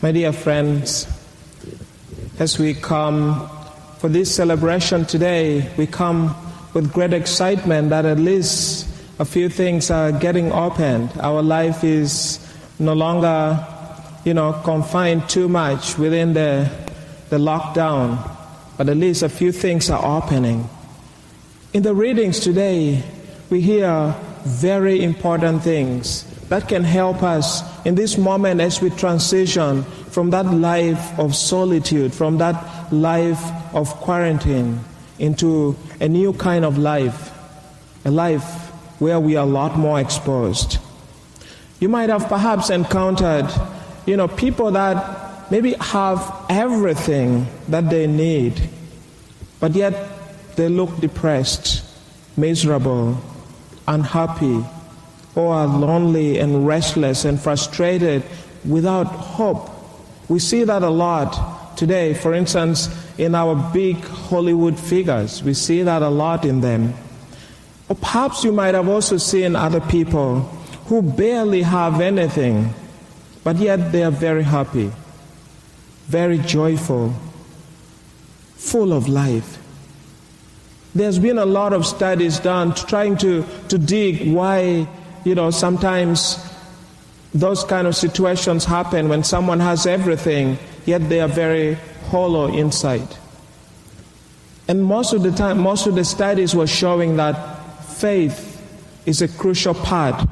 My dear friends, as we come for this celebration today, we come with great excitement that at least a few things are getting opened. Our life is no longer, you know, confined too much within the, the lockdown, but at least a few things are opening. In the readings today, we hear very important things that can help us in this moment as we transition from that life of solitude, from that life of quarantine, into a new kind of life, a life where we are a lot more exposed. You might have perhaps encountered, you know, people that maybe have everything that they need, but yet they look depressed, miserable, unhappy, or are lonely and restless and frustrated without hope. We see that a lot today. For instance, in our big Hollywood figures, we see that a lot in them. Or perhaps you might have also seen other people who barely have anything, but yet they are very happy, very joyful, full of life. There's been a lot of studies done trying to, to dig why, you know, sometimes those kind of situations happen when someone has everything, yet they are very hollow inside. And most of the time, most of the studies were showing that faith is a crucial part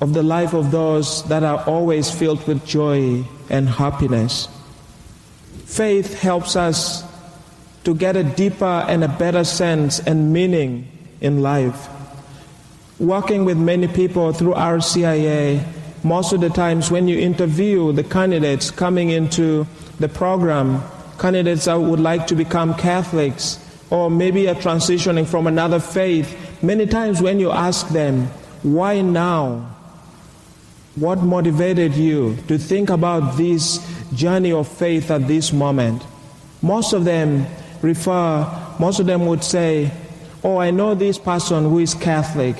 of the life of those that are always filled with joy and happiness. Faith helps us to get a deeper and a better sense and meaning in life. Working with many people through RCIA, most of the times when you interview the candidates coming into the program, candidates that would like to become Catholics or maybe are transitioning from another faith, many times when you ask them, why now? What motivated you to think about this journey of faith at this moment? Most of them refer, most of them would say, Oh, I know this person who is Catholic,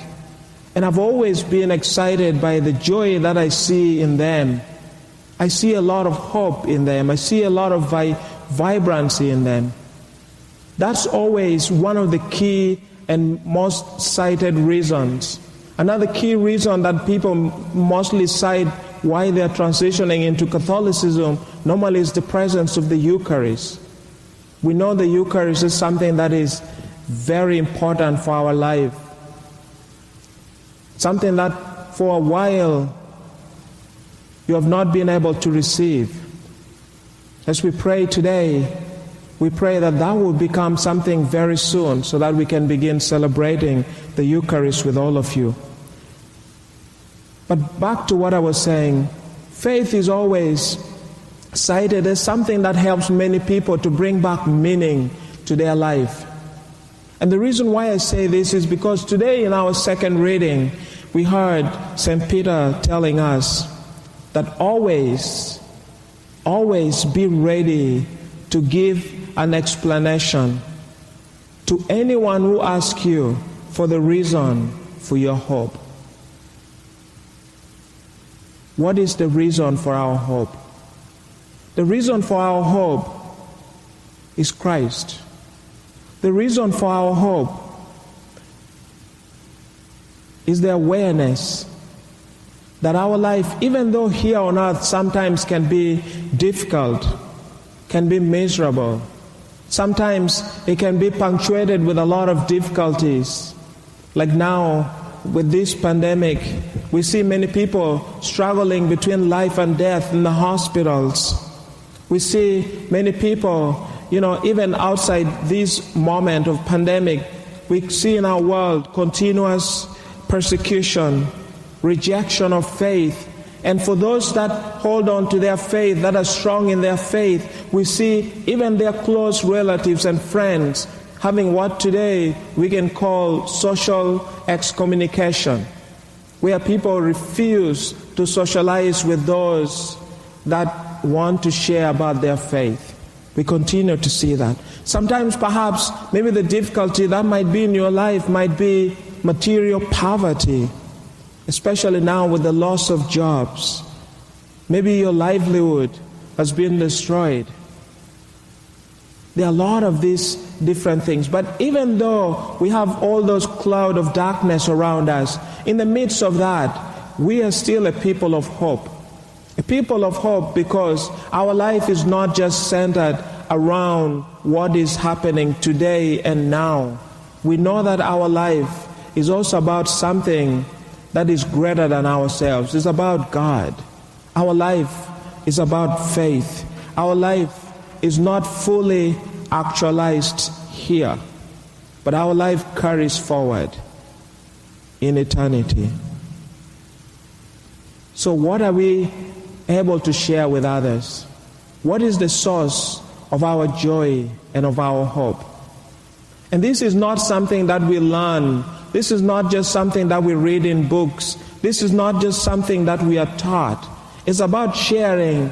and I've always been excited by the joy that I see in them. I see a lot of hope in them, I see a lot of vi- vibrancy in them. That's always one of the key and most cited reasons. Another key reason that people mostly cite why they're transitioning into Catholicism normally is the presence of the Eucharist. We know the Eucharist is something that is very important for our life. Something that for a while you have not been able to receive. As we pray today, we pray that that will become something very soon so that we can begin celebrating the Eucharist with all of you. But back to what I was saying faith is always cited as something that helps many people to bring back meaning to their life. And the reason why I say this is because today in our second reading, we heard St. Peter telling us that always, always be ready to give an explanation to anyone who asks you for the reason for your hope. What is the reason for our hope? The reason for our hope is Christ. The reason for our hope is the awareness that our life, even though here on earth sometimes can be difficult, can be miserable, sometimes it can be punctuated with a lot of difficulties. Like now, with this pandemic, we see many people struggling between life and death in the hospitals. We see many people, you know, even outside this moment of pandemic, we see in our world continuous persecution, rejection of faith. And for those that hold on to their faith, that are strong in their faith, we see even their close relatives and friends having what today we can call social excommunication, where people refuse to socialize with those that want to share about their faith. We continue to see that. Sometimes, perhaps, maybe the difficulty that might be in your life might be material poverty, especially now with the loss of jobs. Maybe your livelihood has been destroyed. There are a lot of these different things. But even though we have all those cloud of darkness around us, in the midst of that, we are still a people of hope. A people of hope because our life is not just centered around what is happening today and now. We know that our life is also about something that is greater than ourselves. It's about God. Our life is about faith. Our life is not fully actualized here, but our life carries forward in eternity. So, what are we able to share with others? What is the source of our joy and of our hope? And this is not something that we learn. This is not just something that we read in books. This is not just something that we are taught. It's about sharing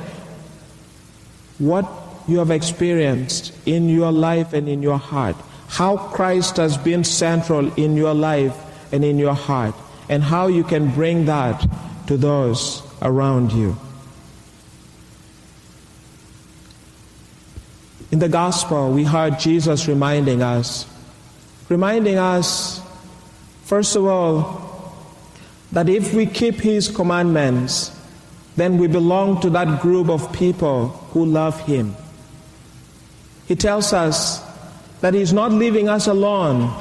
what you have experienced in your life and in your heart. How Christ has been central in your life and in your heart. And how you can bring that to those around you. In the gospel, we heard Jesus reminding us, reminding us, first of all, that if we keep his commandments, then we belong to that group of people who love him. He tells us that he's not leaving us alone,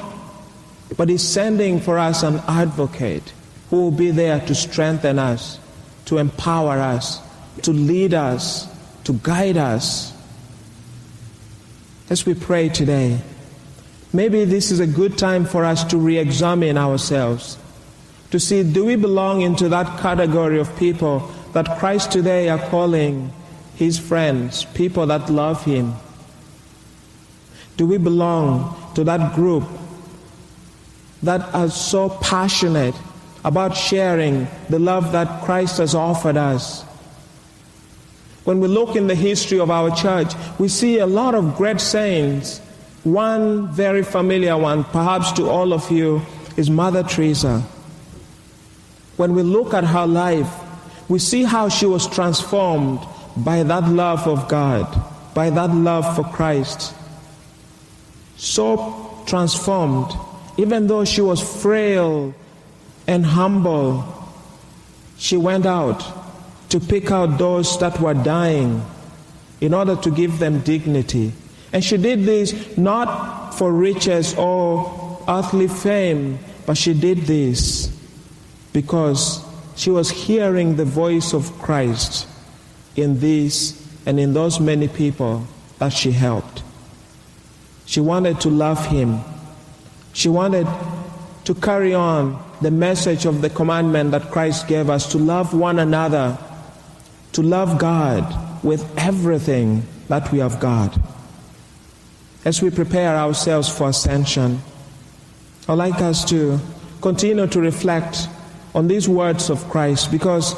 but he's sending for us an advocate who will be there to strengthen us, to empower us, to lead us, to guide us as we pray today, maybe this is a good time for us to re examine ourselves, to see do we belong into that category of people that Christ today are calling his friends, people that love him? Do we belong to that group that are so passionate about sharing the love that Christ has offered us? When we look in the history of our church, we see a lot of great saints. One very familiar one, perhaps to all of you, is Mother Teresa. When we look at her life, we see how she was transformed by that love of God, by that love for Christ. So transformed, even though she was frail and humble, she went out to pick out those that were dying in order to give them dignity. And she did this not for riches or earthly fame, but she did this because she was hearing the voice of Christ in this and in those many people that she helped. She wanted to love him. She wanted to carry on the message of the commandment that Christ gave us to love one another to love God with everything that we have got. As we prepare ourselves for ascension, I'd like us to continue to reflect on these words of Christ because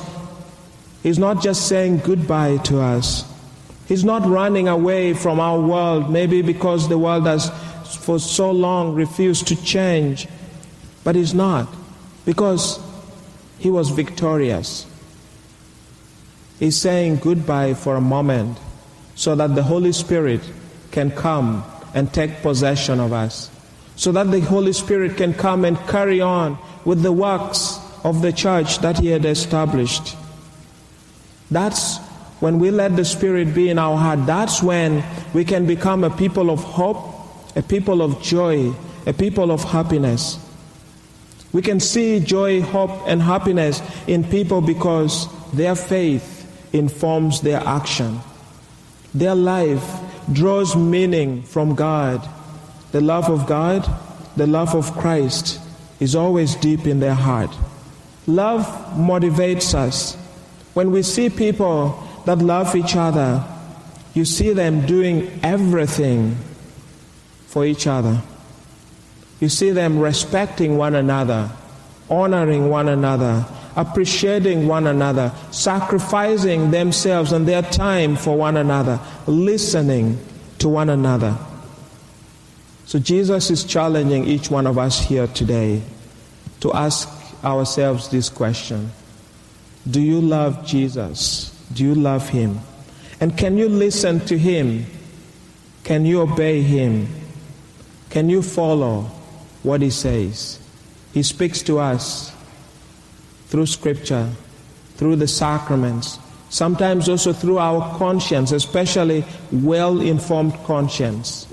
He's not just saying goodbye to us. He's not running away from our world, maybe because the world has for so long refused to change. But He's not, because He was victorious He's saying goodbye for a moment so that the Holy Spirit can come and take possession of us. So that the Holy Spirit can come and carry on with the works of the church that He had established. That's when we let the Spirit be in our heart. That's when we can become a people of hope, a people of joy, a people of happiness. We can see joy, hope, and happiness in people because their faith informs their action. Their life draws meaning from God. The love of God, the love of Christ is always deep in their heart. Love motivates us. When we see people that love each other, you see them doing everything for each other. You see them respecting one another, honoring one another, appreciating one another, sacrificing themselves and their time for one another, listening to one another. So Jesus is challenging each one of us here today to ask ourselves this question Do you love Jesus? Do you love Him? And can you listen to Him? Can you obey Him? Can you follow what He says? He speaks to us through Scripture, through the sacraments, sometimes also through our conscience, especially well informed conscience.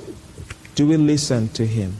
Do we listen to Him?